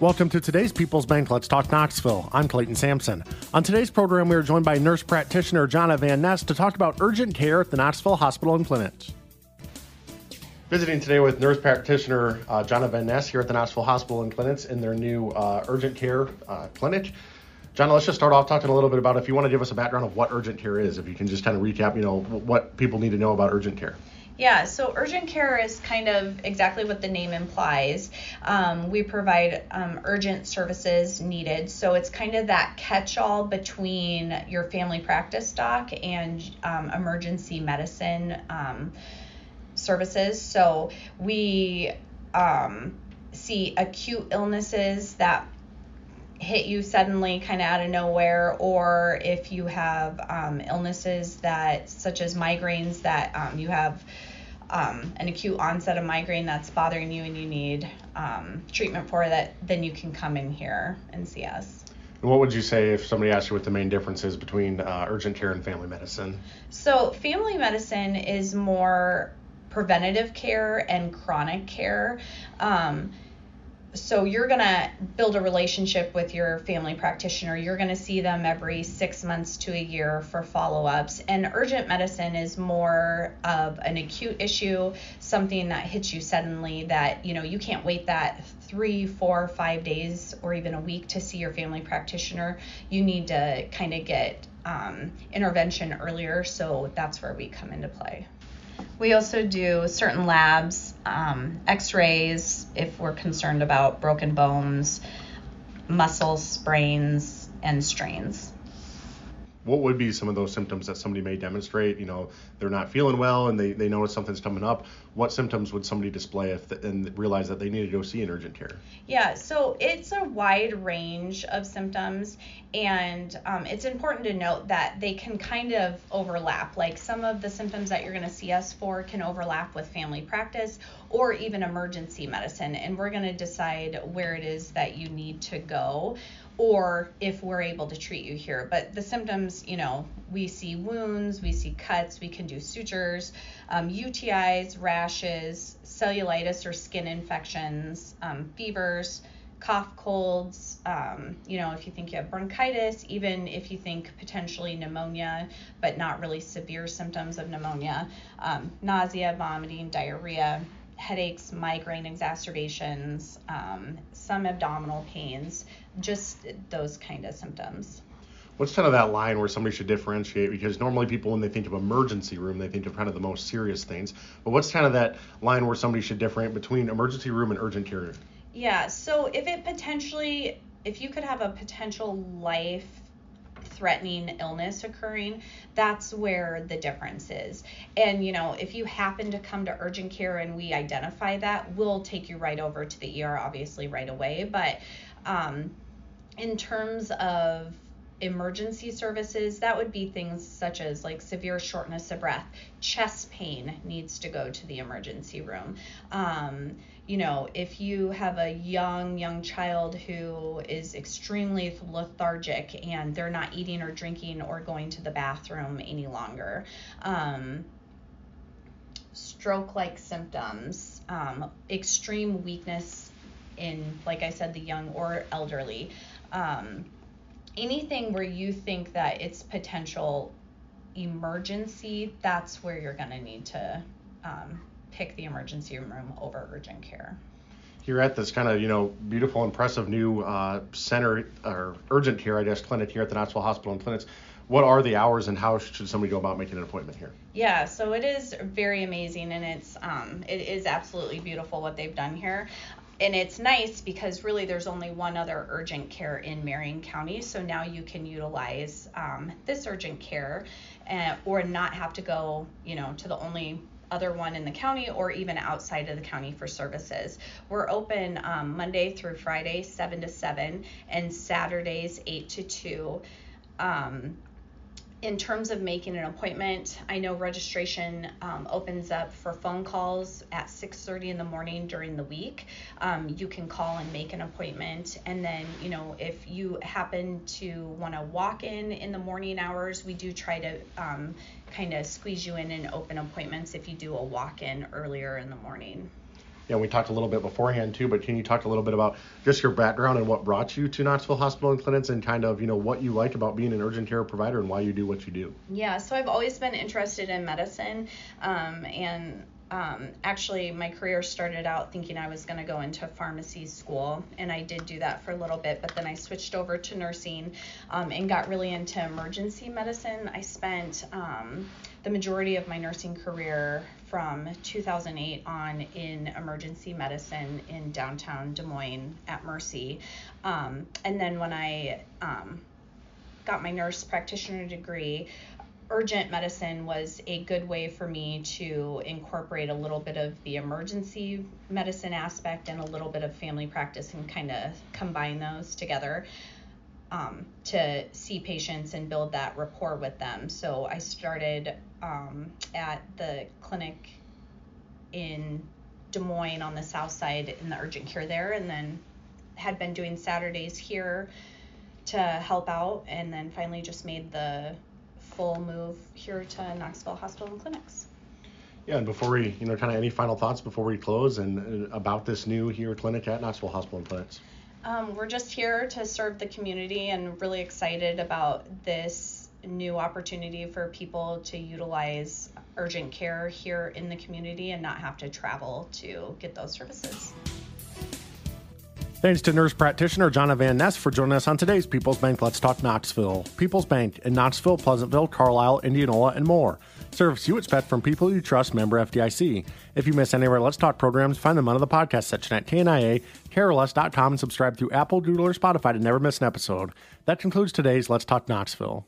Welcome to today's People's Bank Let's Talk Knoxville. I'm Clayton Sampson. On today's program, we are joined by nurse practitioner Jonna Van Ness to talk about urgent care at the Knoxville Hospital and Clinics. Visiting today with nurse practitioner uh, Jonna Van Ness here at the Knoxville Hospital and Clinics in their new uh, urgent care uh, clinic. Jonna, let's just start off talking a little bit about if you want to give us a background of what urgent care is, if you can just kind of recap, you know, what people need to know about urgent care. Yeah, so urgent care is kind of exactly what the name implies. Um, we provide um, urgent services needed. So it's kind of that catch all between your family practice doc and um, emergency medicine um, services. So we um, see acute illnesses that hit you suddenly kind of out of nowhere or if you have um, illnesses that such as migraines that um, you have um, an acute onset of migraine that's bothering you and you need um, treatment for that then you can come in here and see us. And what would you say if somebody asked you what the main difference is between uh, urgent care and family medicine? So family medicine is more preventative care and chronic care. Um, so you're going to build a relationship with your family practitioner. You're going to see them every six months to a year for follow-ups. And urgent medicine is more of an acute issue something that hits you suddenly that you know you can't wait that three four five days or even a week to see your family practitioner. You need to kind of get um, intervention earlier so that's where we come into play. We also do certain labs, um, x rays if we're concerned about broken bones, muscle sprains, and strains what would be some of those symptoms that somebody may demonstrate? You know, they're not feeling well and they, they notice something's coming up. What symptoms would somebody display if the, and realize that they need to go see an urgent care? Yeah, so it's a wide range of symptoms, and um, it's important to note that they can kind of overlap. Like some of the symptoms that you're going to see us for can overlap with family practice or even emergency medicine, and we're going to decide where it is that you need to go or if we're able to treat you here. But the symptoms, you know, we see wounds, we see cuts, we can do sutures, um, UTIs, rashes, cellulitis or skin infections, um, fevers, cough, colds, um, you know, if you think you have bronchitis, even if you think potentially pneumonia, but not really severe symptoms of pneumonia, um, nausea, vomiting, diarrhea, headaches, migraine exacerbations, um, some abdominal pains, just those kind of symptoms. What's kind of that line where somebody should differentiate? Because normally people, when they think of emergency room, they think of kind of the most serious things. But what's kind of that line where somebody should differentiate between emergency room and urgent care? Yeah, so if it potentially, if you could have a potential life threatening illness occurring, that's where the difference is. And, you know, if you happen to come to urgent care and we identify that, we'll take you right over to the ER, obviously, right away. But um, in terms of emergency services, that would be things such as like severe shortness of breath, chest pain needs to go to the emergency room. Um, you know, if you have a young, young child who is extremely lethargic and they're not eating or drinking or going to the bathroom any longer, um, stroke like symptoms, um, extreme weakness in, like I said, the young or elderly. Um, anything where you think that it's potential emergency, that's where you're going to need to um, pick the emergency room over urgent care. You're at this kind of, you know, beautiful, impressive new uh, center or urgent care, I guess, clinic here at the Knoxville Hospital and Clinics. What are the hours and how should somebody go about making an appointment here? Yeah, so it is very amazing and it's um, it is absolutely beautiful what they've done here and it's nice because really there's only one other urgent care in Marion County. So now you can utilize um, this urgent care uh, or not have to go, you know, to the only other one in the county or even outside of the county for services. We're open um, Monday through Friday, 7 to 7, and Saturdays, 8 to 2. Um, in terms of making an appointment, I know registration um, opens up for phone calls at 6:30 in the morning during the week. Um, you can call and make an appointment, and then you know if you happen to want to walk in in the morning hours, we do try to um, kind of squeeze you in and open appointments if you do a walk-in earlier in the morning yeah, we talked a little bit beforehand too, but can you talk a little bit about just your background and what brought you to Knoxville Hospital and Clinics and kind of, you know, what you like about being an urgent care provider and why you do what you do? Yeah, so I've always been interested in medicine um, and um, actually my career started out thinking I was going to go into pharmacy school, and I did do that for a little bit, but then I switched over to nursing um, and got really into emergency medicine. I spent um, the majority of my nursing career from 2008 on in emergency medicine in downtown Des Moines at Mercy. Um, and then when I um, got my nurse practitioner degree, urgent medicine was a good way for me to incorporate a little bit of the emergency medicine aspect and a little bit of family practice and kind of combine those together um, to see patients and build that rapport with them. So I started um, at the clinic in Des Moines on the south side in the urgent care there, and then had been doing Saturdays here to help out, and then finally just made the full move here to Knoxville Hospital and Clinics. Yeah, and before we, you know, kind of any final thoughts before we close and, about this new here clinic at Knoxville Hospital and Clinics? Um, we're just here to serve the community and really excited about this new opportunity for people to utilize urgent care here in the community and not have to travel to get those services. Thanks to nurse practitioner Jonna Van Ness for joining us on today's People's Bank Let's Talk Knoxville. People's Bank in Knoxville, Pleasantville, Carlisle, Indianola, and more. Serves you expect from people you trust, member FDIC. If you miss any of our Let's Talk programs, find them under the podcast section at KNIA, and subscribe through Apple, Google, or Spotify to never miss an episode. That concludes today's Let's Talk Knoxville.